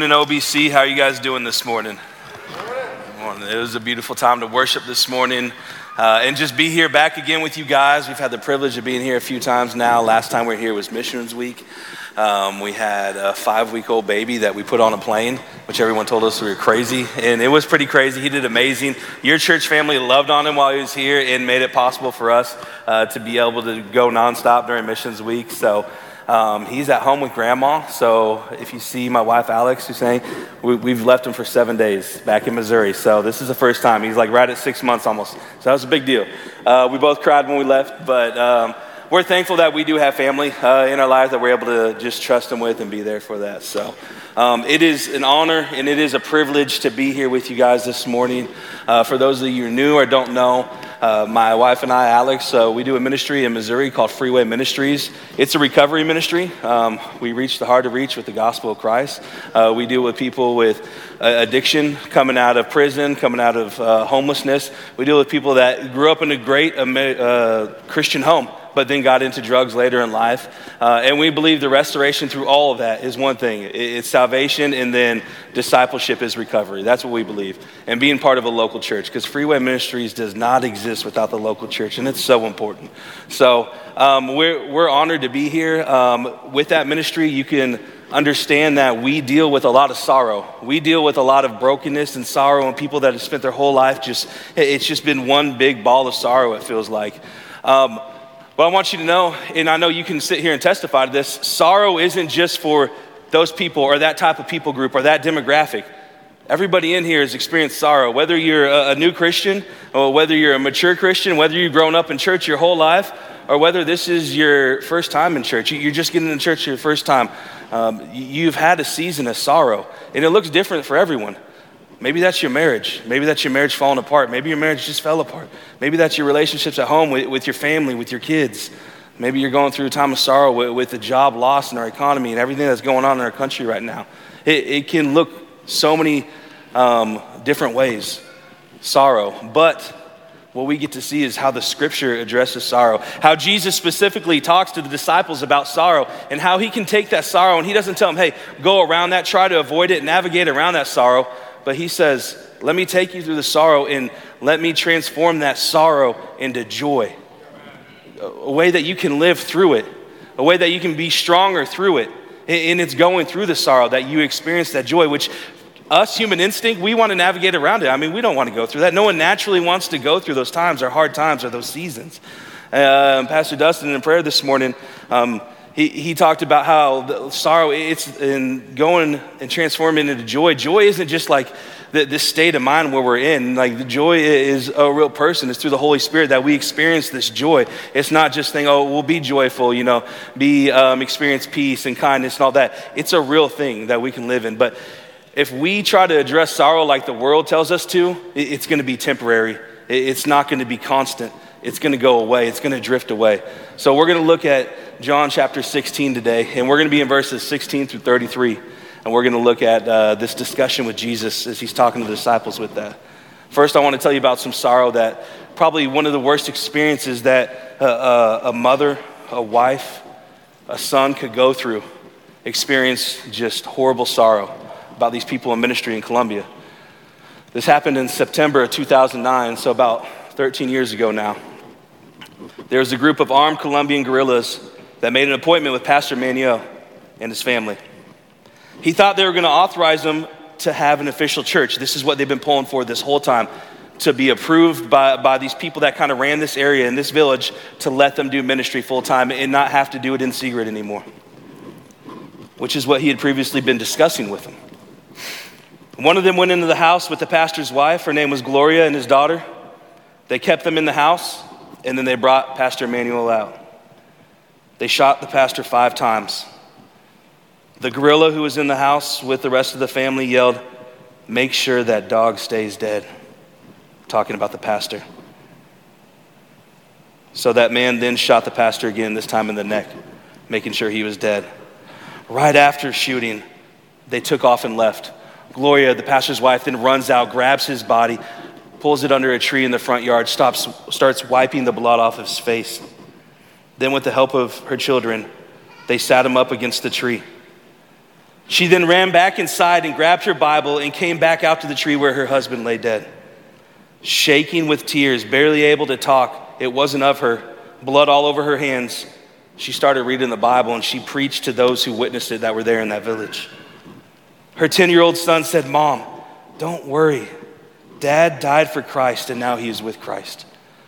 morning, OBC. How are you guys doing this morning? It was a beautiful time to worship this morning uh, and just be here back again with you guys. We've had the privilege of being here a few times now. Last time we were here was Missions Week. Um, we had a five week old baby that we put on a plane, which everyone told us we were crazy. And it was pretty crazy. He did amazing. Your church family loved on him while he was here and made it possible for us uh, to be able to go nonstop during Missions Week. So um, he's at home with grandma. So if you see my wife Alex, who's saying we, have left him for seven days back in Missouri. So this is the first time. He's like right at six months almost. So that was a big deal. Uh, we both cried when we left, but um, we're thankful that we do have family uh, in our lives that we're able to just trust them with and be there for that. So um, it is an honor and it is a privilege to be here with you guys this morning. Uh, for those of you who are new or don't know, uh, my wife and I, Alex, uh, we do a ministry in Missouri called Freeway Ministries. It's a recovery ministry. Um, we reach the hard to reach with the gospel of Christ. Uh, we deal with people with uh, addiction, coming out of prison, coming out of uh, homelessness. We deal with people that grew up in a great Christian home but then got into drugs later in life. Uh, and we believe the restoration through all of that is one thing it's salvation, and then discipleship is recovery. That's what we believe. And being part of a local church, because Freeway Ministries does not exist without the local church, and it's so important. So um, we're, we're honored to be here. Um, with that ministry, you can understand that we deal with a lot of sorrow. We deal with a lot of brokenness and sorrow, and people that have spent their whole life just, it's just been one big ball of sorrow, it feels like. Um, but I want you to know, and I know you can sit here and testify to this sorrow isn't just for those people or that type of people group or that demographic. Everybody in here has experienced sorrow, whether you're a, new Christian or whether you're a mature Christian, whether you've grown up in church your whole life, or whether this is your first time in church. You're just getting into church your first time. Um, you've had a season of sorrow, and it looks different for everyone. Maybe that's your marriage. Maybe that's your marriage falling apart. Maybe your marriage just fell apart. Maybe that's your relationships at home with, with your family, with your kids. Maybe you're going through a time of sorrow with, with the job loss in our economy and everything that's going on in our country right now. It, it can look so many um, different ways sorrow. But what we get to see is how the scripture addresses sorrow, how Jesus specifically talks to the disciples about sorrow, and how he can take that sorrow and he doesn't tell them, hey, go around that, try to avoid it, navigate around that sorrow but he says, Let me take you through the sorrow and let me transform that sorrow into joy. A way that you can live through it, a way that you can be stronger through it. And it's going through the sorrow that you experience that joy, which us, human instinct, we want to navigate around it. I mean, we don't want to go through that. No one naturally wants to go through those times or hard times or those seasons. Uh, Pastor Dustin in prayer this morning, um, he, he talked about how sorrow, it's in going and transforming into joy. Joy isn't just like the, this state of mind where we're in. Like the joy is a real person. It's through the Holy Spirit that we experience this joy. It's not just saying, oh, we'll be joyful, you know, be, um, experience peace and kindness and all that. It's a real thing that we can live in. But if we try to address sorrow like the world tells us to, it's going to be temporary. It's not going to be constant it's going to go away. It's going to drift away. So we're going to look at John chapter 16 today, and we're going to be in verses 16 through 33. And we're going to look at uh, this discussion with Jesus as he's talking to the disciples with that. First, I want to tell you about some sorrow that probably one of the worst experiences that uh, uh, a mother, a wife, a son could go through. Experience just horrible sorrow about these people in ministry in Colombia. This happened in September of 2009, so about 13 years ago now there was a group of armed Colombian guerrillas that made an appointment with Pastor Manuel and his family. He thought they were going to authorize them to have an official church. This is what they've been pulling for this whole time to be approved by, by these people that kind of ran this area in this village to let them do ministry full time and not have to do it in secret anymore, which is what he had previously been discussing with them. One of them went into the house with the pastor's wife. Her name was Gloria and his daughter. They kept them in the house and then they brought Pastor Emmanuel out. They shot the pastor five times. The guerrilla who was in the house with the rest of the family yelled, Make sure that dog stays dead. Talking about the pastor. So that man then shot the pastor again, this time in the neck, making sure he was dead. Right after shooting, they took off and left. Gloria, the pastor's wife, then runs out, grabs his body, pulls it under a tree in the front yard, stops, starts wiping the blood off his face. Then, with the help of her children, they sat him up against the tree. She then ran back inside and grabbed her Bible and came back out to the tree where her husband lay dead. Shaking with tears, barely able to talk, it wasn't of her, blood all over her hands. She started reading the Bible and she preached to those who witnessed it that were there in that village. Her 10 year old son said, Mom, don't worry. Dad died for Christ and now he is with Christ.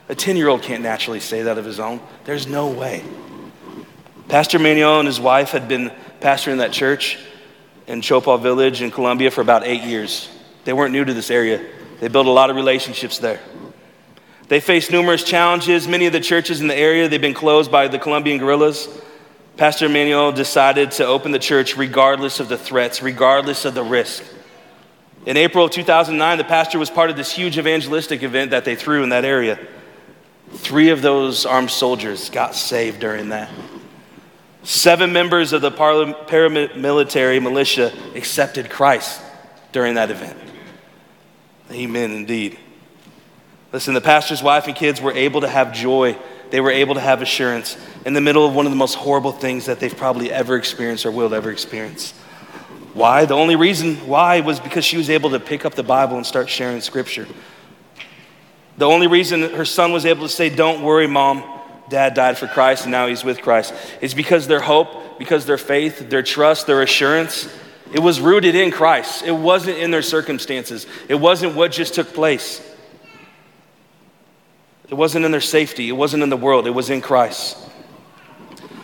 A 10 year old can't naturally say that of his own. There's no way. Pastor Manuel and his wife had been pastoring that church in Chopal Village in Colombia for about eight years. They weren't new to this area, they built a lot of relationships there. They faced numerous challenges. Many of the churches in the area, they've been closed by the Colombian guerrillas. Pastor Emmanuel decided to open the church regardless of the threats, regardless of the risk. In April of 2009, the pastor was part of this huge evangelistic event that they threw in that area. Three of those armed soldiers got saved during that. Seven members of the paramilitary militia accepted Christ during that event. Amen, indeed. Listen, the pastor's wife and kids were able to have joy. They were able to have assurance in the middle of one of the most horrible things that they've probably ever experienced or will ever experience. Why? The only reason why was because she was able to pick up the Bible and start sharing scripture. The only reason her son was able to say, Don't worry, mom, dad died for Christ and now he's with Christ is because their hope, because their faith, their trust, their assurance, it was rooted in Christ. It wasn't in their circumstances, it wasn't what just took place. It wasn't in their safety, it wasn't in the world, it was in Christ.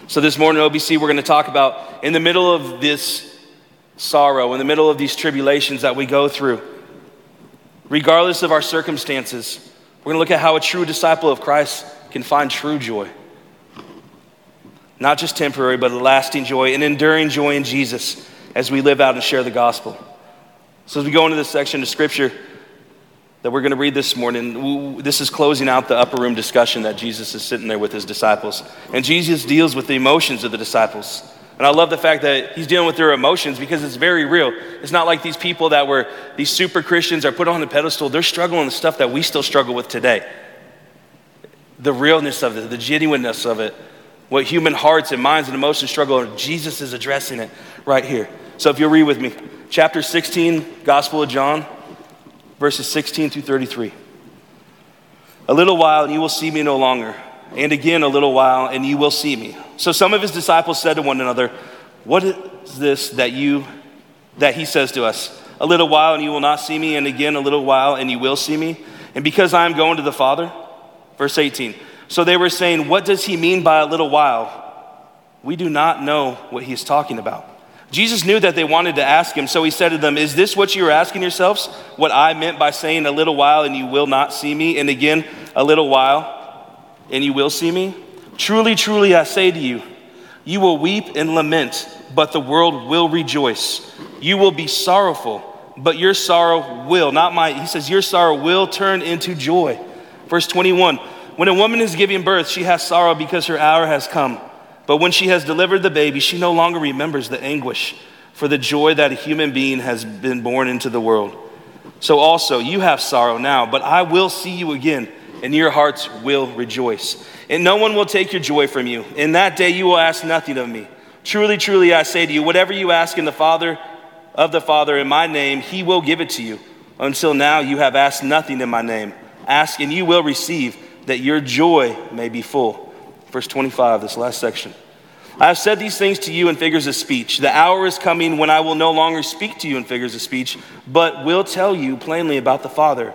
So, this morning, OBC, we're going to talk about in the middle of this sorrow, in the middle of these tribulations that we go through, regardless of our circumstances, we're going to look at how a true disciple of Christ can find true joy. Not just temporary, but a lasting joy, an enduring joy in Jesus as we live out and share the gospel. So, as we go into this section of scripture that we're going to read this morning, this is closing out the upper room discussion that Jesus is sitting there with his disciples. And Jesus deals with the emotions of the disciples. And I love the fact that he's dealing with their emotions because it's very real. It's not like these people that were these super Christians are put on the pedestal. They're struggling with stuff that we still struggle with today. The realness of it, the genuineness of it, what human hearts and minds and emotions struggle with, Jesus is addressing it right here. So if you'll read with me, chapter 16, Gospel of John, verses 16 through 33. A little while and you will see me no longer and again a little while, and you will see me. So some of his disciples said to one another, What is this that you that he says to us? A little while and you will not see me, and again a little while and you will see me. And because I am going to the Father, verse 18. So they were saying, What does he mean by a little while? We do not know what he is talking about. Jesus knew that they wanted to ask him, so he said to them, Is this what you are asking yourselves? What I meant by saying a little while and you will not see me, and again a little while and you will see me? Truly, truly, I say to you, you will weep and lament, but the world will rejoice. You will be sorrowful, but your sorrow will, not my, he says, your sorrow will turn into joy. Verse 21 When a woman is giving birth, she has sorrow because her hour has come. But when she has delivered the baby, she no longer remembers the anguish for the joy that a human being has been born into the world. So also, you have sorrow now, but I will see you again and your hearts will rejoice. And no one will take your joy from you. In that day you will ask nothing of me. Truly, truly, I say to you, whatever you ask in the Father of the Father in my name, he will give it to you. Until now you have asked nothing in my name. Ask and you will receive, that your joy may be full. Verse 25, this last section. I have said these things to you in figures of speech. The hour is coming when I will no longer speak to you in figures of speech, but will tell you plainly about the Father.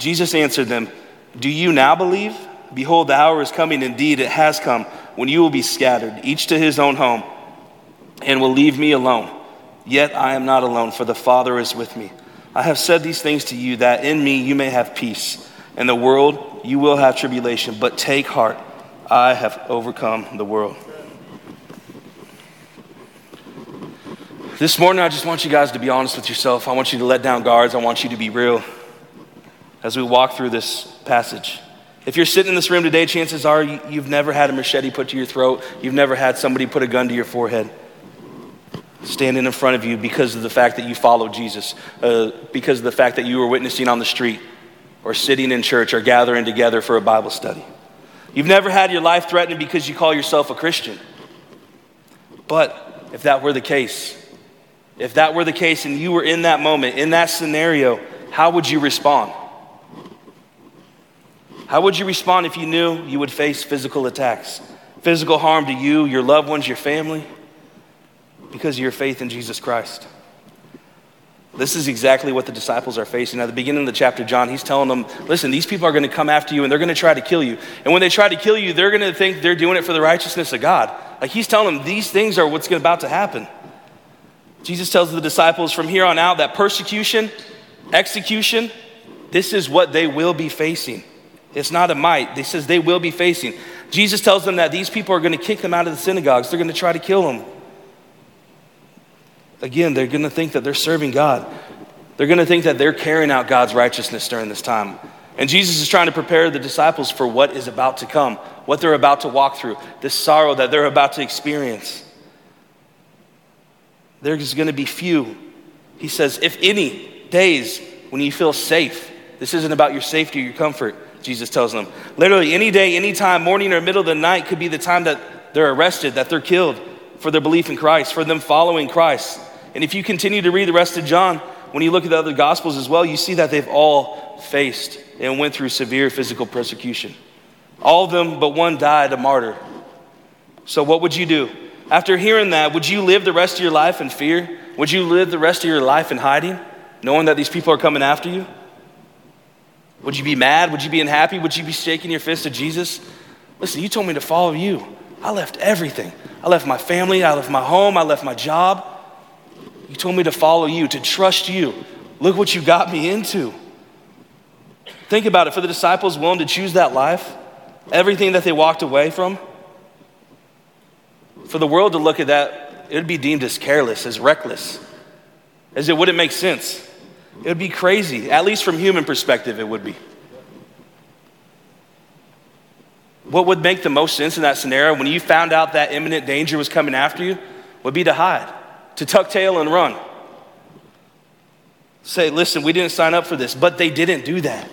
Jesus answered them, Do you now believe? Behold, the hour is coming, indeed, it has come, when you will be scattered, each to his own home, and will leave me alone. Yet I am not alone, for the Father is with me. I have said these things to you, that in me you may have peace. In the world you will have tribulation, but take heart, I have overcome the world. This morning, I just want you guys to be honest with yourself. I want you to let down guards. I want you to be real as we walk through this passage. If you're sitting in this room today, chances are you've never had a machete put to your throat, you've never had somebody put a gun to your forehead standing in front of you because of the fact that you followed Jesus, uh, because of the fact that you were witnessing on the street or sitting in church or gathering together for a Bible study. You've never had your life threatened because you call yourself a Christian. But if that were the case, if that were the case and you were in that moment, in that scenario, how would you respond? How would you respond if you knew you would face physical attacks, physical harm to you, your loved ones, your family? because of your faith in Jesus Christ. This is exactly what the disciples are facing. At the beginning of the chapter, John, he's telling them, listen, these people are going to come after you and they're going to try to kill you. And when they try to kill you, they're going to think they're doing it for the righteousness of God. Like he's telling them, these things are what's about to happen. Jesus tells the disciples from here on out that persecution, execution, this is what they will be facing. It's not a might. He says they will be facing. Jesus tells them that these people are going to kick them out of the synagogues. They're going to try to kill them. Again, they're going to think that they're serving God. They're going to think that they're carrying out God's righteousness during this time. And Jesus is trying to prepare the disciples for what is about to come, what they're about to walk through, this sorrow that they're about to experience. There's going to be few. He says, if any days when you feel safe, this isn't about your safety or your comfort, Jesus tells them. Literally, any day, any time, morning or middle of the night could be the time that they're arrested, that they're killed for their belief in Christ, for them following Christ. And if you continue to read the rest of John, when you look at the other gospels as well, you see that they've all faced and went through severe physical persecution. All of them but one died a martyr. So, what would you do? After hearing that, would you live the rest of your life in fear? Would you live the rest of your life in hiding, knowing that these people are coming after you? Would you be mad? Would you be unhappy? Would you be shaking your fist at Jesus? Listen, you told me to follow you. I left everything. I left my family, I left my home, I left my job. You told me to follow you, to trust you. Look what you got me into. Think about it for the disciples willing to choose that life, everything that they walked away from. For the world to look at that, it would be deemed as careless, as reckless, as it wouldn't make sense. It would be crazy, at least from human perspective, it would be. What would make the most sense in that scenario when you found out that imminent danger was coming after you would be to hide to tuck tail and run. Say, listen, we didn't sign up for this, but they didn't do that.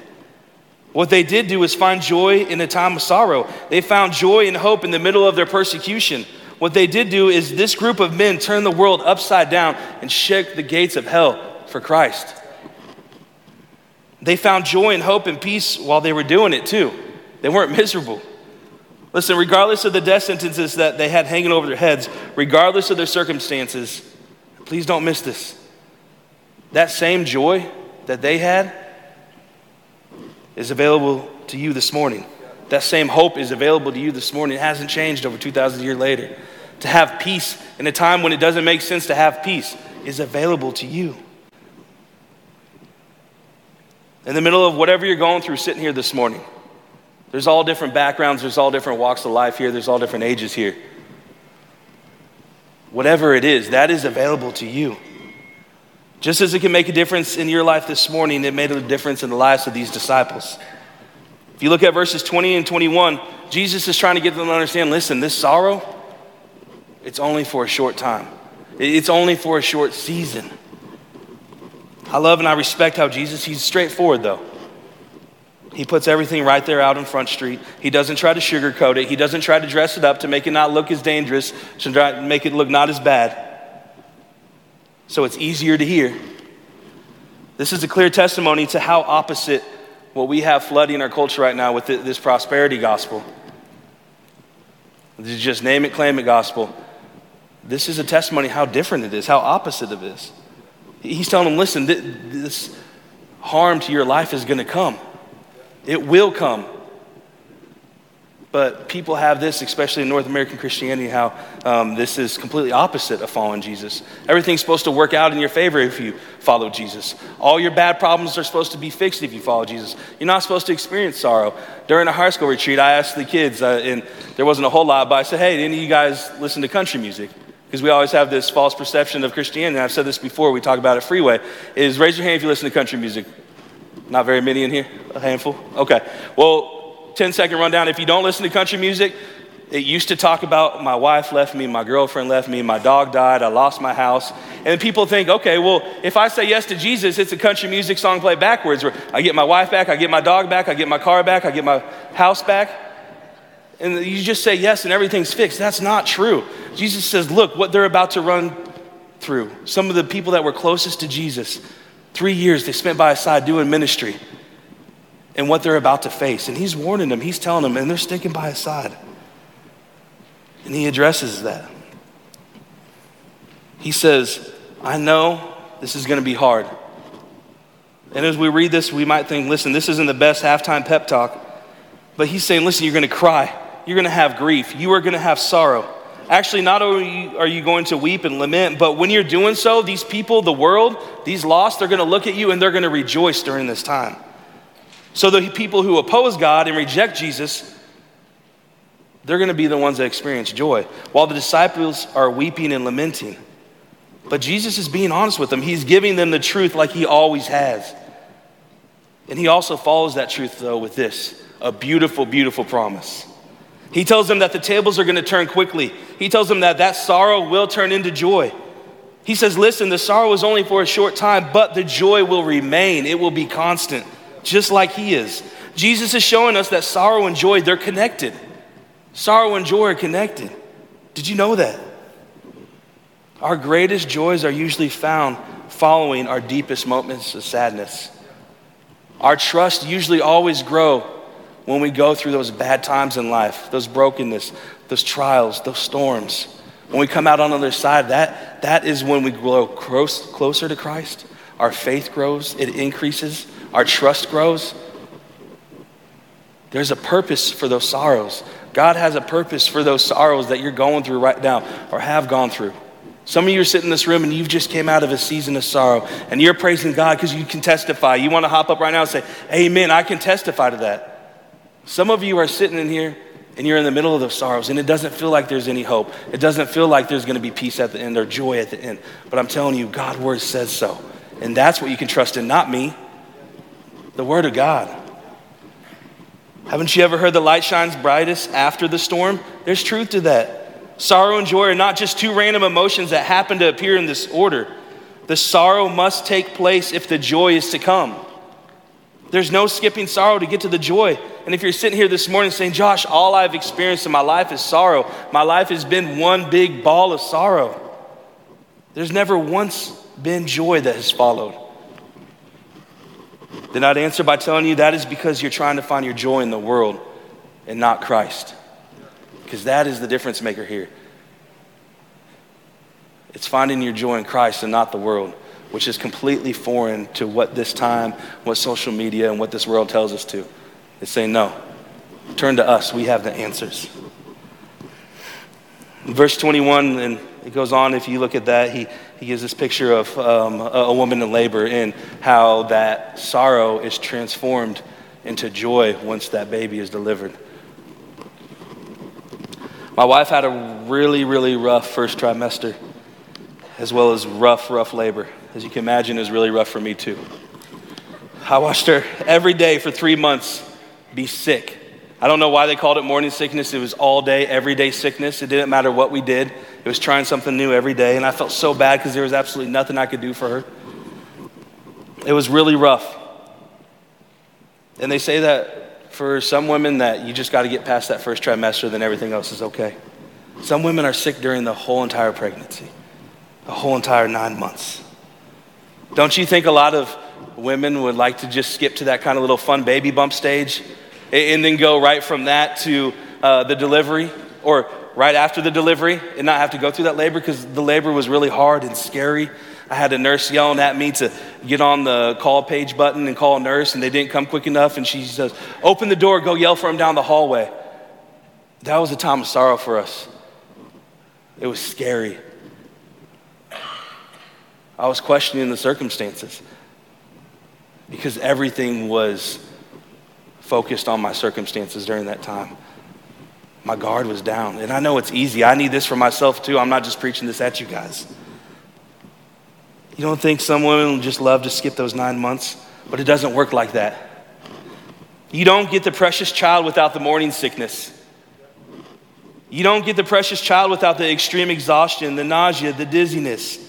What they did do is find joy in a time of sorrow. They found joy and hope in the middle of their persecution. What they did do is this group of men turned the world upside down and shook the gates of hell for Christ. They found joy and hope and peace while they were doing it too. They weren't miserable. Listen, regardless of the death sentences that they had hanging over their heads, regardless of their circumstances, please don't miss this. That same joy that they had is available to you this morning. That same hope is available to you this morning. It hasn't changed over 2,000 years later. To have peace in a time when it doesn't make sense to have peace is available to you. In the middle of whatever you're going through, sitting here this morning, there's all different backgrounds, there's all different walks of life here, there's all different ages here. Whatever it is, that is available to you. Just as it can make a difference in your life this morning, it made a difference in the lives of these disciples. If you look at verses 20 and 21, Jesus is trying to get them to understand listen, this sorrow, it's only for a short time, it's only for a short season. I love and I respect how Jesus, he's straightforward though. He puts everything right there out in Front Street. He doesn't try to sugarcoat it. He doesn't try to dress it up to make it not look as dangerous, to make it look not as bad. So it's easier to hear. This is a clear testimony to how opposite what we have flooding our culture right now with this prosperity gospel. This is just name it, claim it gospel. This is a testimony how different it is, how opposite of this. He's telling them, listen, this harm to your life is going to come. It will come. But people have this, especially in North American Christianity, how um, this is completely opposite of following Jesus. Everything's supposed to work out in your favor if you follow Jesus. All your bad problems are supposed to be fixed if you follow Jesus. You're not supposed to experience sorrow. During a high school retreat, I asked the kids, uh, and there wasn't a whole lot, but I said, hey, any of you guys listen to country music? Because we always have this false perception of Christianity. And I've said this before, we talk about it freeway, is raise your hand if you listen to country music. Not very many in here? A handful? Okay. Well, 10 second rundown. If you don't listen to country music, it used to talk about my wife left me, my girlfriend left me, my dog died, I lost my house. And people think, okay, well, if I say yes to Jesus, it's a country music song played backwards where I get my wife back, I get my dog back, I get my car back, I get my house back. And you just say yes and everything's fixed. That's not true. Jesus says, look, what they're about to run through. Some of the people that were closest to Jesus, three years they spent by his side doing ministry, and what they're about to face. And he's warning them, he's telling them, and they're sticking by his side. And he addresses that. He says, I know this is going to be hard. And as we read this, we might think, listen, this isn't the best halftime pep talk. But he's saying, listen, you're going to cry. You're going to have grief. You are going to have sorrow. Actually, not only are you going to weep and lament, but when you're doing so, these people, the world, these lost, they're going to look at you and they're going to rejoice during this time. So the people who oppose God and reject Jesus, they're going to be the ones that experience joy, while the disciples are weeping and lamenting. But Jesus is being honest with them. He's giving them the truth like he always has. And he also follows that truth, though, with this a beautiful, beautiful promise. He tells them that the tables are going to turn quickly. He tells them that that sorrow will turn into joy. He says, Listen, the sorrow is only for a short time, but the joy will remain. It will be constant, just like He is. Jesus is showing us that sorrow and joy, they're connected. Sorrow and joy are connected. Did you know that? Our greatest joys are usually found following our deepest moments of sadness. Our trust usually always grow when we go through those bad times in life, those brokenness, those trials, those storms. When we come out on the other side, that, that is when we grow close, closer to Christ. Our faith grows, it increases, our trust grows. There's a purpose for those sorrows. God has a purpose for those sorrows that you're going through right now or have gone through. Some of you are sitting in this room and you've just came out of a season of sorrow and you're praising God because you can testify. You want to hop up right now and say, Amen, I can testify to that. Some of you are sitting in here and you're in the middle of those sorrows and it doesn't feel like there's any hope. It doesn't feel like there's going to be peace at the end or joy at the end. But I'm telling you, God's word says so. And that's what you can trust in, not me, the word of God. Haven't you ever heard the light shines brightest after the storm? There's truth to that. Sorrow and joy are not just two random emotions that happen to appear in this order. The sorrow must take place if the joy is to come. There's no skipping sorrow to get to the joy. And if you're sitting here this morning saying, Josh, all I've experienced in my life is sorrow, my life has been one big ball of sorrow. There's never once been joy that has followed. Then I'd answer by telling you that is because you're trying to find your joy in the world and not Christ. Because that is the difference maker here. It's finding your joy in Christ and not the world, which is completely foreign to what this time, what social media, and what this world tells us to. It's saying, no, turn to us. We have the answers. verse 21, and it goes on, if you look at that, he, he gives this picture of um, a, a woman in labor and how that sorrow is transformed into joy once that baby is delivered. My wife had a really, really rough first trimester, as well as rough, rough labor. As you can imagine, was really rough for me too. I watched her every day for three months be sick. I don't know why they called it morning sickness. It was all day, everyday sickness. It didn't matter what we did. It was trying something new every day, and I felt so bad because there was absolutely nothing I could do for her. It was really rough. And they say that for some women that you just got to get past that first trimester, then everything else is okay. Some women are sick during the whole entire pregnancy, the whole entire nine months. Don't you think a lot of women would like to just skip to that kind of little fun baby bump stage and then go right from that to uh, the delivery? Or right after the delivery and not have to go through that labor because the labor was really hard and scary. I had a nurse yelling at me to get on the call page button and call a nurse, and they didn't come quick enough. And she says, Open the door, go yell for him down the hallway. That was a time of sorrow for us. It was scary. I was questioning the circumstances because everything was focused on my circumstances during that time. my guard was down. And I know it's easy. I need this for myself too. I'm not just preaching this at you guys. You don't think some women just love to skip those nine months? But it doesn't work like that. You don't get the precious child without the morning sickness. You don't get the precious child without the extreme exhaustion, the nausea, the dizziness.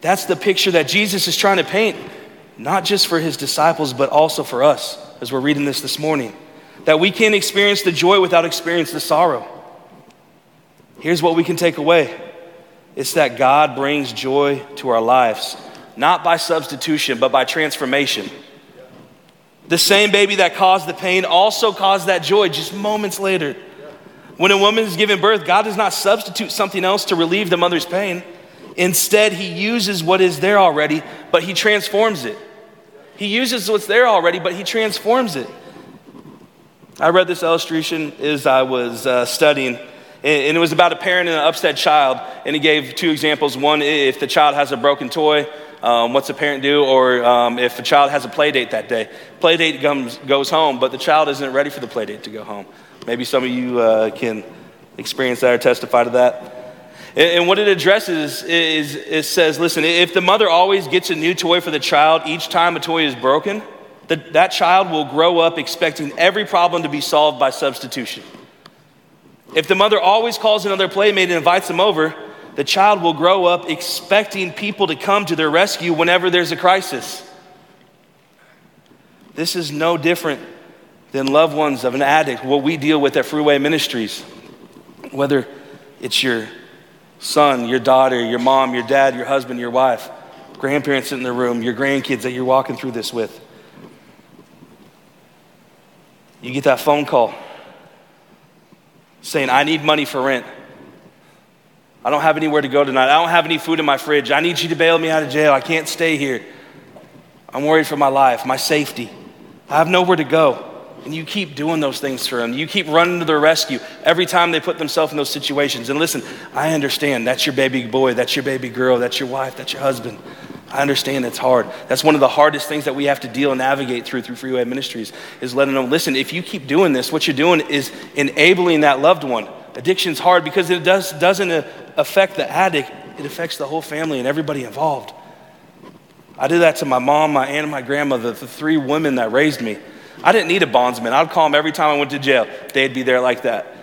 That's the picture that Jesus is trying to paint, not just for his disciples, but also for us, as we're reading this this morning. That we can't experience the joy without experiencing the sorrow. Here's what we can take away it's that God brings joy to our lives, not by substitution, but by transformation. The same baby that caused the pain also caused that joy just moments later. When a woman is given birth, God does not substitute something else to relieve the mother's pain. Instead, He uses what is there already, but He transforms it. He uses what's there already, but He transforms it. I read this illustration as I was uh, studying, and it was about a parent and an upset child. And he gave two examples. One, if the child has a broken toy, um, what's the parent do? Or um, if a child has a play date that day, play date comes, goes home, but the child isn't ready for the play date to go home. Maybe some of you uh, can experience that or testify to that. And, what it addresses is it says, listen, if the mother always gets a new toy for the child each time a toy is broken, that, that child will grow up expecting every problem to be solved by substitution. If the mother always calls another playmate and invites them over, the child will grow up expecting people to come to their rescue whenever there's a crisis. This is no different than loved ones of an addict, what we deal with at Freeway Ministries. Whether it's your son, your daughter, your mom, your dad, your husband, your wife, grandparents in the room, your grandkids that you're walking through this with. You get that phone call saying, I need money for rent. I don't have anywhere to go tonight. I don't have any food in my fridge. I need you to bail me out of jail. I can't stay here. I'm worried for my life, my safety. I have nowhere to go. And you keep doing those things for them. You keep running to their rescue every time they put themselves in those situations. And listen, I understand that's your baby boy, that's your baby girl, that's your wife, that's your husband. I understand it's hard. That's one of the hardest things that we have to deal and navigate through through Freeway Ministries is letting them listen. If you keep doing this, what you're doing is enabling that loved one. Addiction's hard because it does, doesn't affect the addict, it affects the whole family and everybody involved. I did that to my mom, my aunt, and my grandmother, the three women that raised me. I didn't need a bondsman. I'd call them every time I went to jail. They'd be there like that.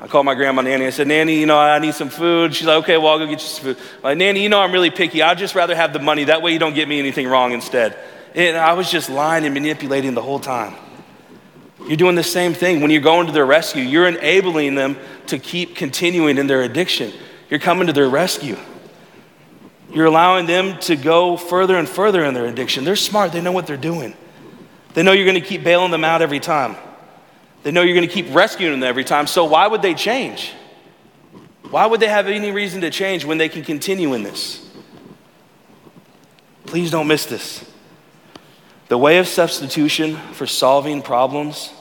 I called my grandma Nanny. I said, Nanny, you know, I need some food. She's like, okay, well, I'll go get you some food. I'm like, Nanny, you know, I'm really picky. I'd just rather have the money. That way you don't get me anything wrong instead. And I was just lying and manipulating the whole time. You're doing the same thing. When you're going to their rescue, you're enabling them to keep continuing in their addiction. You're coming to their rescue. You're allowing them to go further and further in their addiction. They're smart, they know what they're doing. They know you're going to keep bailing them out every time. They know you're going to keep rescuing them every time. So why would they change? Why would they have any reason to change when they can continue in this? Please don't miss this. The way of substitution for solving problems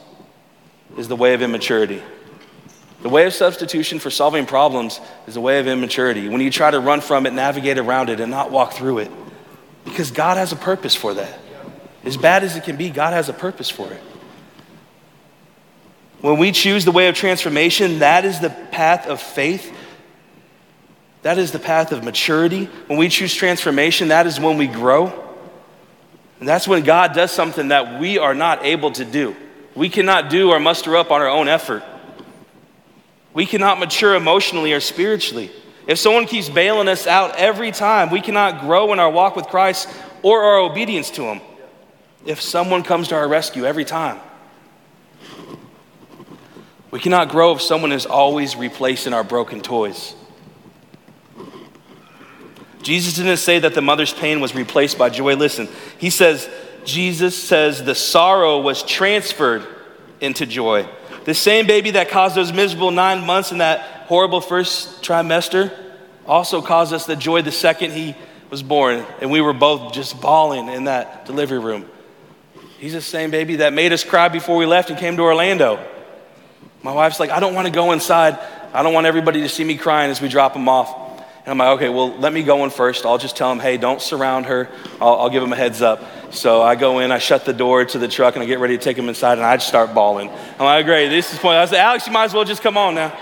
is the way of immaturity. The way of substitution for solving problems is the way of immaturity. When you try to run from it, navigate around it, and not walk through it. Because God has a purpose for that. As bad as it can be, God has a purpose for it. When we choose the way of transformation, that is the path of faith. That is the path of maturity. When we choose transformation, that is when we grow. And that's when God does something that we are not able to do. We cannot do or muster up on our own effort. We cannot mature emotionally or spiritually. If someone keeps bailing us out every time, we cannot grow in our walk with Christ or our obedience to Him. If someone comes to our rescue every time, we cannot grow if someone is always replacing our broken toys. Jesus didn't say that the mother's pain was replaced by joy. Listen, he says, Jesus says the sorrow was transferred into joy. The same baby that caused those miserable nine months in that horrible first trimester also caused us the joy the second he was born. And we were both just bawling in that delivery room. He's the same baby that made us cry before we left and came to Orlando. My wife's like, I don't want to go inside. I don't want everybody to see me crying as we drop him off. And I'm like, okay, well, let me go in first. I'll just tell him, hey, don't surround her. I'll, I'll give him a heads up. So I go in, I shut the door to the truck, and I get ready to take him inside, and I just start bawling. I'm like, great, this is point. I said, Alex, you might as well just come on now.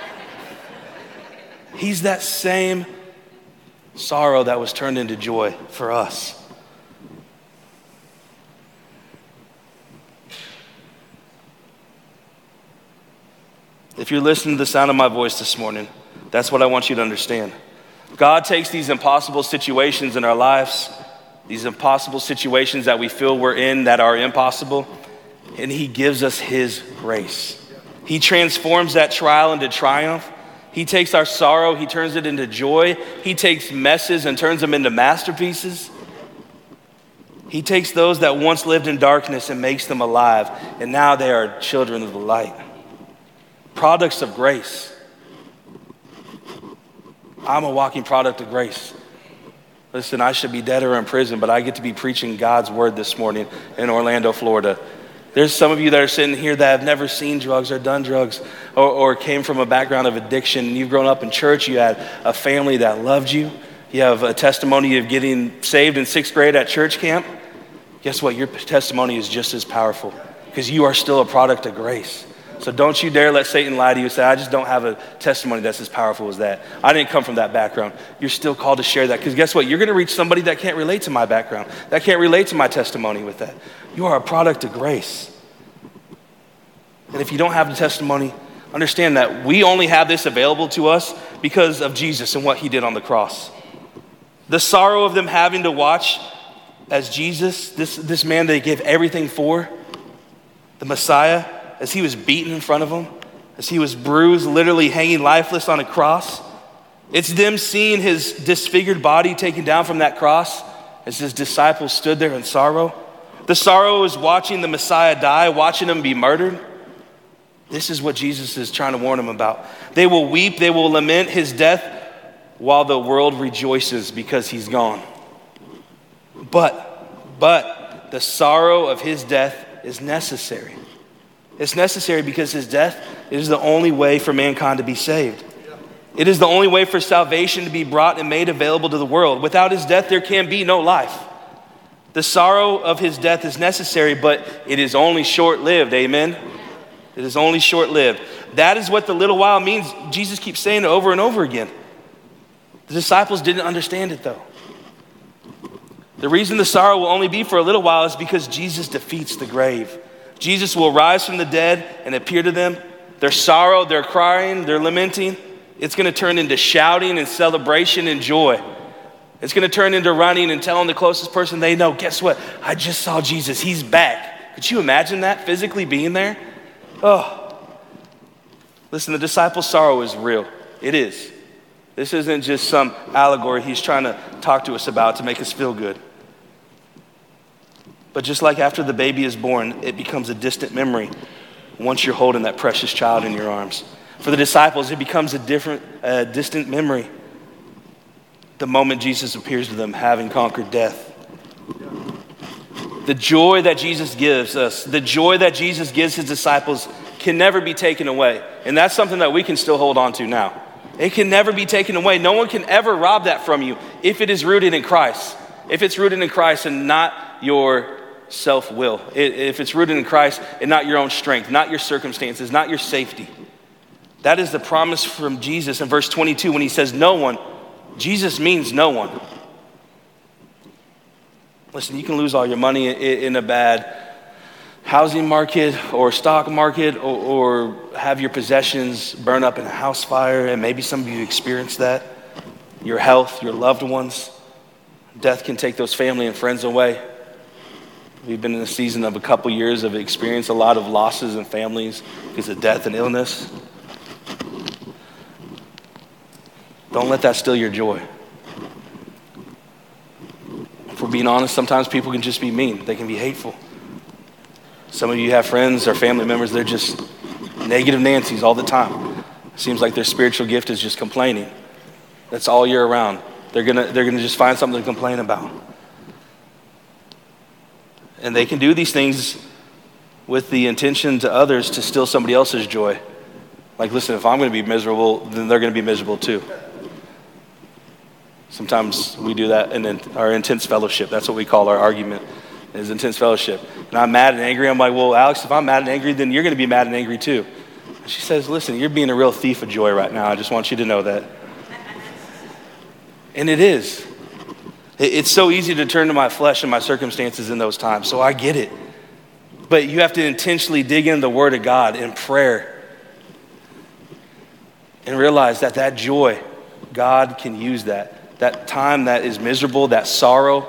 He's that same sorrow that was turned into joy for us. If you're listening to the sound of my voice this morning, that's what I want you to understand. God takes these impossible situations in our lives, these impossible situations that we feel we're in that are impossible, and He gives us His grace. He transforms that trial into triumph. He takes our sorrow, He turns it into joy. He takes messes and turns them into masterpieces. He takes those that once lived in darkness and makes them alive, and now they are children of the light, products of grace. I'm a walking product of grace. Listen, I should be dead or in prison, but I get to be preaching God's word this morning in Orlando, Florida. There's some of you that are sitting here that have never seen drugs or done drugs or, or came from a background of addiction. You've grown up in church, you had a family that loved you, you have a testimony of getting saved in sixth grade at church camp. Guess what? Your testimony is just as powerful because you are still a product of grace. So don't you dare let Satan lie to you and say, I just don't have a testimony that's as powerful as that. I didn't come from that background. You're still called to share that because guess what? You're going to reach somebody that can't relate to my background, that can't relate to my testimony with that. You are a product of grace. And if you don't have the testimony, understand that we only have this available to us because of Jesus and what he did on the cross. The sorrow of them having to watch as Jesus, this, this man they gave everything for, the Messiah, as he was beaten in front of them, as he was bruised, literally hanging lifeless on a cross. It's them seeing his disfigured body taken down from that cross as his disciples stood there in sorrow. The sorrow is watching the Messiah die, watching him be murdered. This is what Jesus is trying to warn them about. They will weep, they will lament his death while the world rejoices because he's gone. But, but, the sorrow of his death is necessary. It's necessary because his death is the only way for mankind to be saved. It is the only way for salvation to be brought and made available to the world. Without his death, there can be no life. The sorrow of his death is necessary, but it is only short lived. Amen? It is only short lived. That is what the little while means. Jesus keeps saying it over and over again. The disciples didn't understand it though. The reason the sorrow will only be for a little while is because Jesus defeats the grave. Jesus will rise from the dead and appear to them. Their sorrow, their crying, their lamenting, it's going to turn into shouting and celebration and joy. It's going to turn into running and telling the closest person they know, guess what? I just saw Jesus. He's back. Could you imagine that physically being there? Oh. Listen, the disciples' sorrow is real. It is. This isn't just some allegory he's trying to talk to us about to make us feel good. But just like after the baby is born, it becomes a distant memory once you're holding that precious child in your arms. For the disciples, it becomes a different, uh, distant memory the moment Jesus appears to them, having conquered death. The joy that Jesus gives us, the joy that Jesus gives his disciples, can never be taken away. And that's something that we can still hold on to now. It can never be taken away. No one can ever rob that from you if it is rooted in Christ. If it's rooted in Christ and not your self will. If it's rooted in Christ and not your own strength, not your circumstances, not your safety. That is the promise from Jesus in verse 22 when he says, No one. Jesus means no one. Listen, you can lose all your money in a bad housing market or stock market or, or have your possessions burn up in a house fire, and maybe some of you experienced that. Your health, your loved ones. Death can take those family and friends away. We've been in a season of a couple years of experience a lot of losses in families because of death and illness. Don't let that steal your joy. If we're being honest, sometimes people can just be mean, they can be hateful. Some of you have friends or family members, they're just negative Nancy's all the time. Seems like their spiritual gift is just complaining. That's all year around. They're gonna, they're gonna just find something to complain about. And they can do these things with the intention to others to steal somebody else's joy. Like, listen, if I'm going to be miserable, then they're going to be miserable too. Sometimes we do that in our intense fellowship. That's what we call our argument, is intense fellowship. And I'm mad and angry. I'm like, well, Alex, if I'm mad and angry, then you're going to be mad and angry too. And She says, listen, you're being a real thief of joy right now. I just want you to know that. And it is. It's so easy to turn to my flesh and my circumstances in those times, so I get it. But you have to intentionally dig into the Word of God in prayer and realize that that joy, God can use that. That time that is miserable, that sorrow,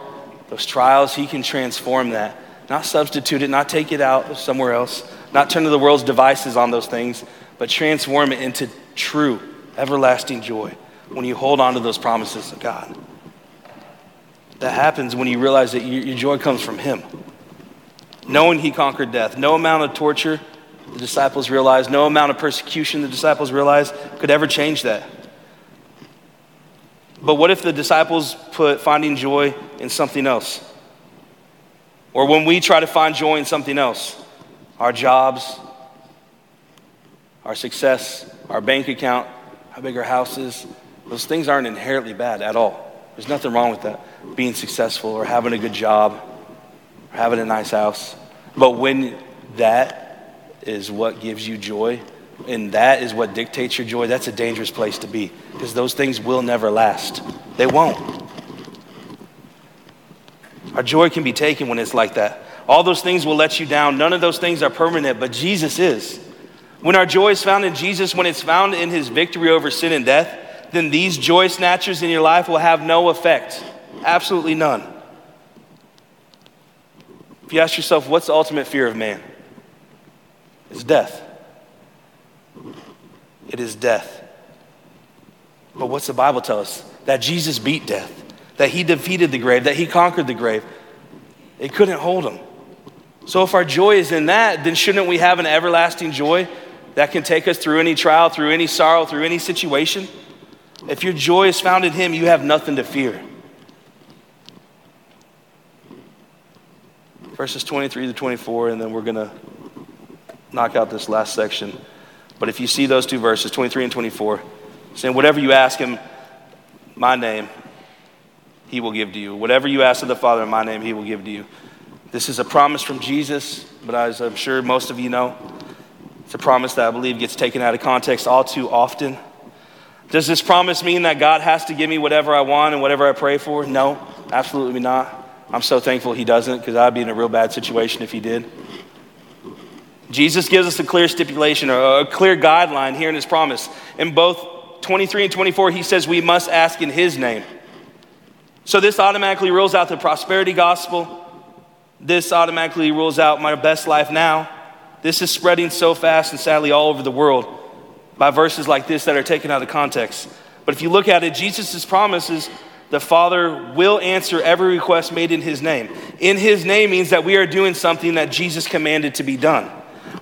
those trials, He can transform that. Not substitute it, not take it out somewhere else, not turn to the world's devices on those things, but transform it into true, everlasting joy when you hold on to those promises of God. That happens when you realize that your joy comes from Him. Knowing He conquered death, no amount of torture the disciples realized, no amount of persecution the disciples realized could ever change that. But what if the disciples put finding joy in something else? Or when we try to find joy in something else, our jobs, our success, our bank account, how big our house is, those things aren't inherently bad at all. There's nothing wrong with that, being successful or having a good job or having a nice house. But when that is what gives you joy and that is what dictates your joy, that's a dangerous place to be because those things will never last. They won't. Our joy can be taken when it's like that. All those things will let you down. None of those things are permanent, but Jesus is. When our joy is found in Jesus, when it's found in his victory over sin and death, then these joy snatchers in your life will have no effect. Absolutely none. If you ask yourself, what's the ultimate fear of man? It's death. It is death. But what's the Bible tell us? That Jesus beat death, that he defeated the grave, that he conquered the grave. It couldn't hold him. So if our joy is in that, then shouldn't we have an everlasting joy that can take us through any trial, through any sorrow, through any situation? If your joy is found in Him, you have nothing to fear. Verses 23 to 24, and then we're going to knock out this last section. But if you see those two verses, 23 and 24, saying, Whatever you ask Him, my name, He will give to you. Whatever you ask of the Father in my name, He will give to you. This is a promise from Jesus, but as I'm sure most of you know, it's a promise that I believe gets taken out of context all too often. Does this promise mean that God has to give me whatever I want and whatever I pray for? No, absolutely not. I'm so thankful He doesn't because I'd be in a real bad situation if He did. Jesus gives us a clear stipulation or a clear guideline here in His promise. In both 23 and 24, He says we must ask in His name. So this automatically rules out the prosperity gospel. This automatically rules out my best life now. This is spreading so fast and sadly all over the world by verses like this that are taken out of context. But if you look at it, Jesus' promises the Father will answer every request made in His name. In His name means that we are doing something that Jesus commanded to be done.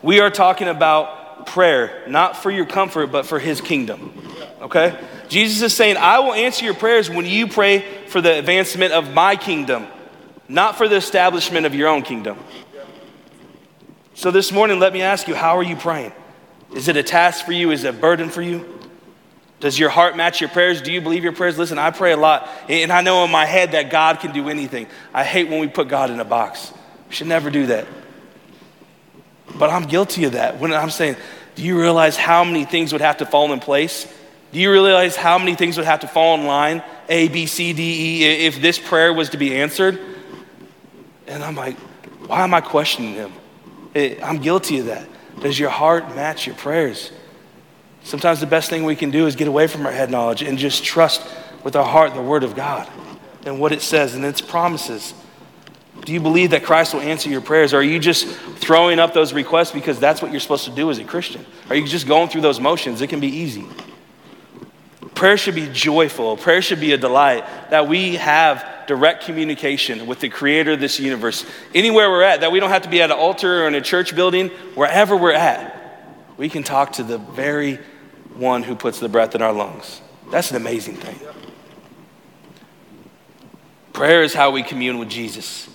We are talking about prayer, not for your comfort, but for His kingdom. Okay? Jesus is saying, I will answer your prayers when you pray for the advancement of my kingdom, not for the establishment of your own kingdom. So this morning, let me ask you, how are you praying? Is it a task for you? Is it a burden for you? Does your heart match your prayers? Do you believe your prayers? Listen, I pray a lot, and I know in my head that God can do anything. I hate when we put God in a box. We should never do that. But I'm guilty of that. When I'm saying, do you realize how many things would have to fall in place? Do you realize how many things would have to fall in line? A, B, C, D, E, if this prayer was to be answered? And I'm like, why am I questioning him? I'm guilty of that. Does your heart match your prayers? Sometimes the best thing we can do is get away from our head knowledge and just trust with our heart the Word of God and what it says and its promises. Do you believe that Christ will answer your prayers? Or are you just throwing up those requests because that's what you're supposed to do as a Christian? Are you just going through those motions? It can be easy. Prayer should be joyful. Prayer should be a delight that we have direct communication with the creator of this universe. Anywhere we're at, that we don't have to be at an altar or in a church building, wherever we're at, we can talk to the very one who puts the breath in our lungs. That's an amazing thing. Prayer is how we commune with Jesus.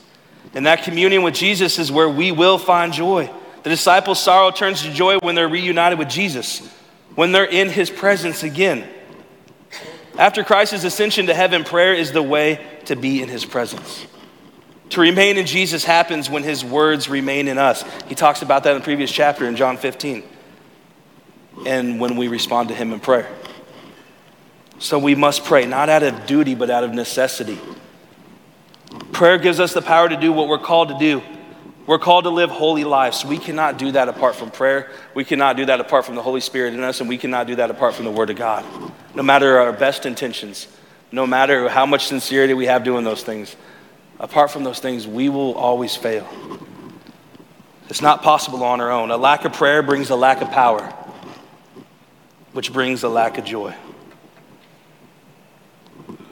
And that communion with Jesus is where we will find joy. The disciples' sorrow turns to joy when they're reunited with Jesus, when they're in his presence again. After Christ's ascension to heaven, prayer is the way to be in his presence. To remain in Jesus happens when his words remain in us. He talks about that in the previous chapter in John 15. And when we respond to him in prayer. So we must pray, not out of duty, but out of necessity. Prayer gives us the power to do what we're called to do. We're called to live holy lives. We cannot do that apart from prayer. We cannot do that apart from the Holy Spirit in us, and we cannot do that apart from the Word of God. No matter our best intentions, no matter how much sincerity we have doing those things, apart from those things, we will always fail. It's not possible on our own. A lack of prayer brings a lack of power, which brings a lack of joy.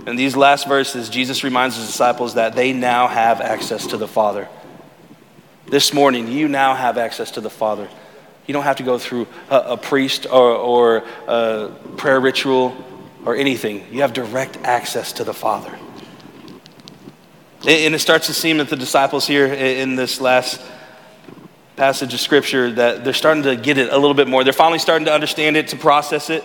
In these last verses, Jesus reminds his disciples that they now have access to the Father. This morning, you now have access to the Father. You don't have to go through a, a priest or, or a prayer ritual or anything. You have direct access to the Father. And it starts to seem that the disciples here in this last passage of Scripture that they're starting to get it a little bit more. They're finally starting to understand it, to process it.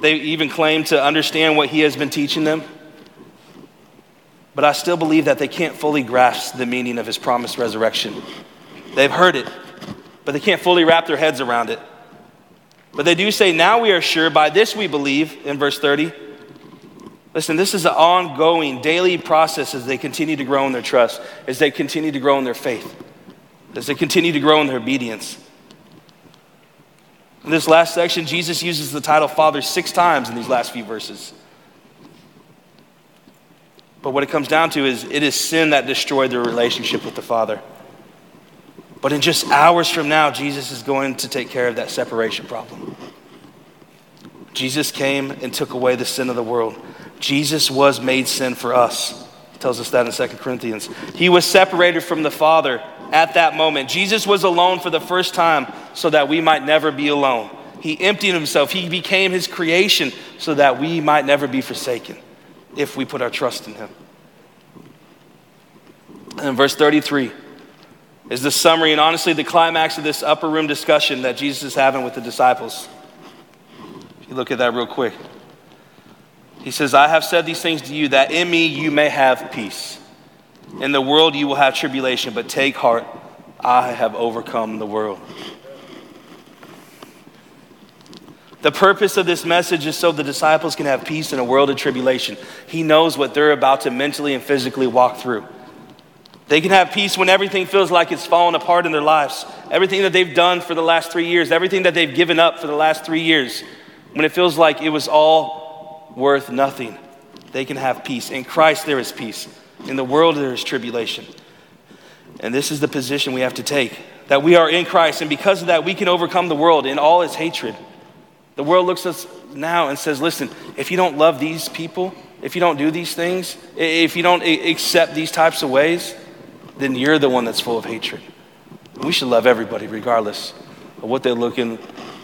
They even claim to understand what he has been teaching them. But I still believe that they can't fully grasp the meaning of his promised resurrection. They've heard it, but they can't fully wrap their heads around it. But they do say, Now we are sure, by this we believe, in verse 30. Listen, this is an ongoing daily process as they continue to grow in their trust, as they continue to grow in their faith, as they continue to grow in their obedience. In this last section, Jesus uses the title Father six times in these last few verses. But what it comes down to is it is sin that destroyed their relationship with the Father. But in just hours from now, Jesus is going to take care of that separation problem. Jesus came and took away the sin of the world. Jesus was made sin for us. It tells us that in 2 Corinthians. He was separated from the Father at that moment. Jesus was alone for the first time so that we might never be alone. He emptied himself. He became his creation so that we might never be forsaken if we put our trust in him. And verse 33 is the summary and honestly the climax of this upper room discussion that Jesus is having with the disciples. If you look at that real quick, he says, I have said these things to you that in me you may have peace. In the world you will have tribulation, but take heart, I have overcome the world. The purpose of this message is so the disciples can have peace in a world of tribulation. He knows what they're about to mentally and physically walk through. They can have peace when everything feels like it's fallen apart in their lives. Everything that they've done for the last three years, everything that they've given up for the last three years, when it feels like it was all worth nothing, they can have peace. In Christ, there is peace. In the world, there is tribulation. And this is the position we have to take that we are in Christ, and because of that, we can overcome the world in all its hatred. The world looks at us now and says, listen, if you don't love these people, if you don't do these things, if you don't accept these types of ways, then you're the one that's full of hatred. We should love everybody regardless of what they look, in,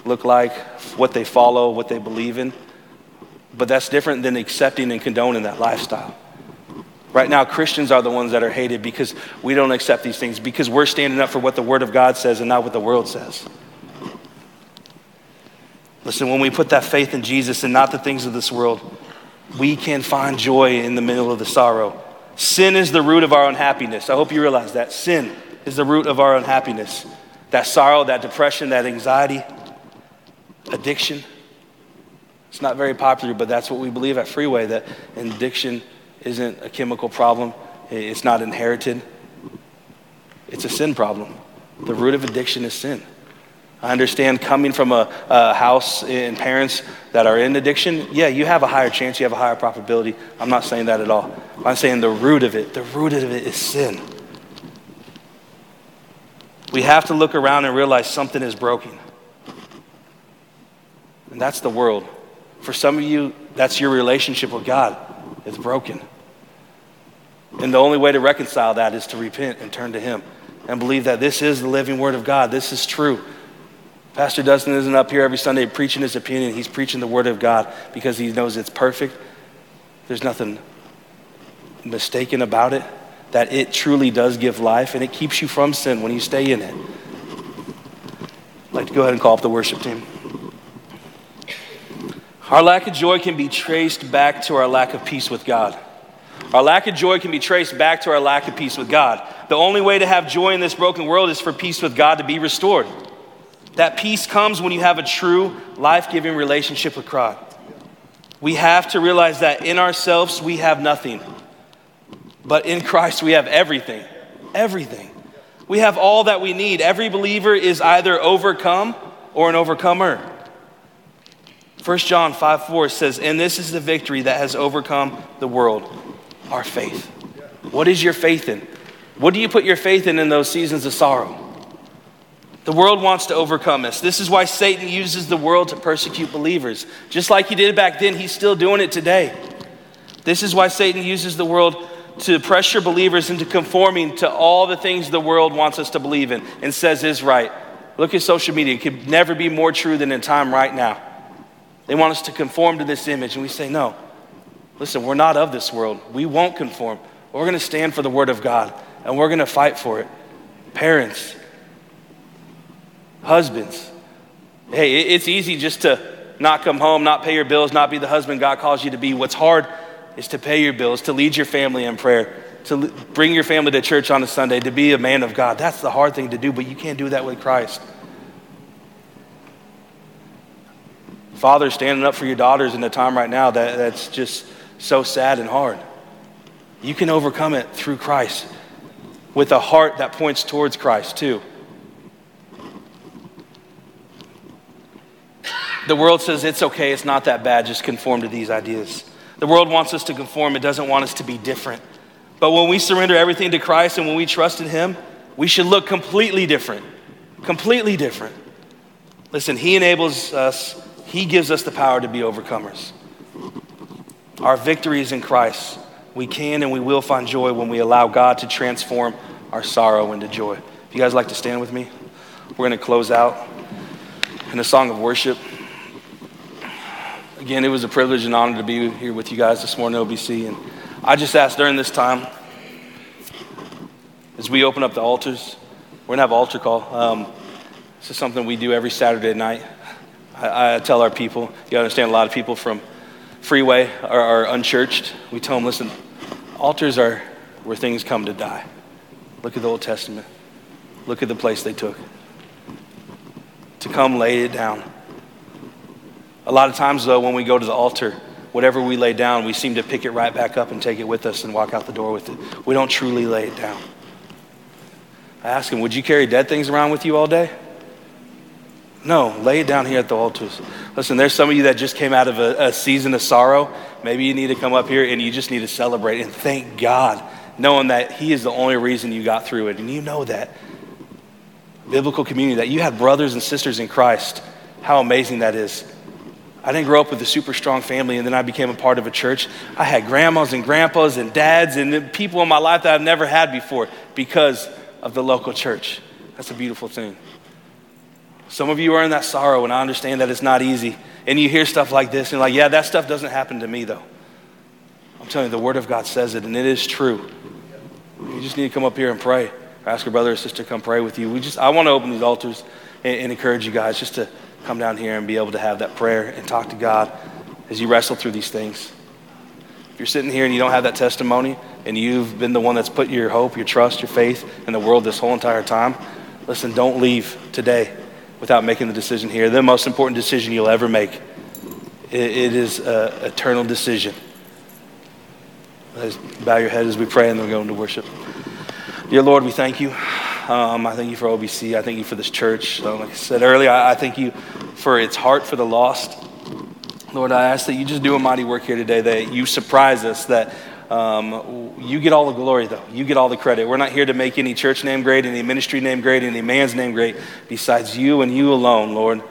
look like, what they follow, what they believe in. But that's different than accepting and condoning that lifestyle. Right now, Christians are the ones that are hated because we don't accept these things, because we're standing up for what the Word of God says and not what the world says. Listen, when we put that faith in Jesus and not the things of this world, we can find joy in the middle of the sorrow. Sin is the root of our unhappiness. I hope you realize that. Sin is the root of our unhappiness. That sorrow, that depression, that anxiety, addiction. It's not very popular, but that's what we believe at Freeway that addiction isn't a chemical problem, it's not inherited, it's a sin problem. The root of addiction is sin. I understand coming from a, a, house and parents that are in addiction, yeah, you have a higher chance, you have a higher probability. I'm not saying that at all. I'm saying the root of it, the root of it is sin. We have to look around and realize something is broken. And that's the world. For some of you, that's your relationship with God. It's broken. And the only way to reconcile that is to repent and turn to Him and believe that this is the living Word of God. This is true. Pastor Dustin isn't up here every Sunday preaching his opinion. He's preaching the Word of God because he knows it's perfect. There's nothing mistaken about it, that it truly does give life and it keeps you from sin when you stay in it. I'd like to go ahead and call up the worship team. Our lack of joy can be traced back to our lack of peace with God. Our lack of joy can be traced back to our lack of peace with God. The only way to have joy in this broken world is for peace with God to be restored. That peace comes when you have a true, life giving relationship with God. We have to realize that in ourselves we have nothing, but in Christ we have everything. Everything. We have all that we need. Every believer is either overcome or an overcomer. 1 John 5 4 says, And this is the victory that has overcome the world, our faith. What is your faith in? What do you put your faith in in those seasons of sorrow? The world wants to overcome us. This is why Satan uses the world to persecute believers. Just like he did back then, he's still doing it today. This is why Satan uses the world to pressure believers into conforming to all the things the world wants us to believe in and says is right. Look at social media. It could never be more true than in time right now. They want us to conform to this image, and we say, no. Listen, we're not of this world. We won't conform. We're going to stand for the Word of God, and we're going to fight for it. Parents, husbands, hey, it's easy just to not come home, not pay your bills, not be the husband God calls you to be. What's hard is to pay your bills, to lead your family in prayer, to bring your family to church on a Sunday, to be a man of God. That's the hard thing to do, but you can't do that with Christ. Fathers standing up for your daughters in a time right now that, that's just so sad and hard. You can overcome it through Christ with a heart that points towards Christ, too. The world says it's okay, it's not that bad, just conform to these ideas. The world wants us to conform, it doesn't want us to be different. But when we surrender everything to Christ and when we trust in Him, we should look completely different. Completely different. Listen, He enables us he gives us the power to be overcomers. Our victory is in Christ. We can and we will find joy when we allow God to transform our sorrow into joy. If you guys like to stand with me, we're going to close out in a song of worship. Again, it was a privilege and honor to be here with you guys this morning, OBC. And I just ask during this time, as we open up the altars, we're going to have altar call. Um, this is something we do every Saturday night. I, I, tell our people, you understand, a lot of people from Freeway are, are unchurched. We tell them, listen, altars are where things come to die. Look at the Old Testament. Look at the place they took. To come lay it down. A lot of times, though, when we go to the altar, whatever we lay down, we seem to pick it right back up and take it with us and walk out the door with it. We don't truly lay it down. I ask him, Would you carry dead things around with you all day? No, lay it down here at the altar. Listen, there's some of you that just came out of a, a, season of sorrow. Maybe you need to come up here and you just need to celebrate and thank God, knowing that He is the only reason you got through it. And you know that. Biblical community, that you had brothers and sisters in Christ. How amazing that is. I didn't grow up with a super strong family, and then I became a part of a church. I had grandmas and grandpas and dads and people in my life that I've never had before because of the local church. That's a beautiful thing. Some of you are in that sorrow, and I understand that it's not easy. And you hear stuff like this, and like, yeah, that stuff doesn't happen to me, though. I'm telling you, the Word of God says it, and it is true. You just need to come up here and pray. Ask your brother or sister to come pray with you. We just, I want to open these altars and, and encourage you guys just to come down here and be able to have that prayer and talk to God as you wrestle through these things. If you're sitting here and you don't have that testimony, and you've been the one that's put your hope, your trust, your faith in the world this whole entire time, listen, don't leave today without making the decision here. The most important decision you'll ever make. it, is an eternal decision. Let's bow your head as we pray and then we go into worship. Dear Lord, we thank you. Um, I thank you for OBC. I thank you for this church. So, like I said earlier, I, I thank you for its heart for the lost. Lord, I ask that you just do a mighty work here today, that you surprise us, that um, you get all the glory, though. You get all the credit. We're not here to make any church name great, any ministry name great, any man's name great, besides you and you alone, Lord.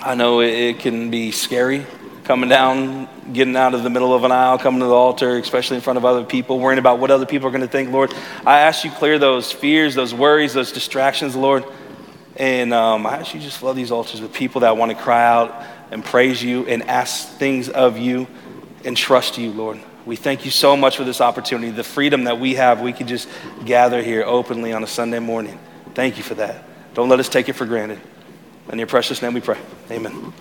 I know it can be scary coming down, getting out of the middle of an aisle, coming to the altar, especially in front of other people, worrying about what other people are going to think, Lord. I ask you clear those fears, those worries, those distractions, Lord. And um, I actually just love these altars with people that want to cry out and praise you and ask things of you and trust you, Lord. We thank you so much for this opportunity, the freedom that we have. We can just gather here openly on a Sunday morning. Thank you for that. Don't let us take it for granted. In your precious name we pray. Amen.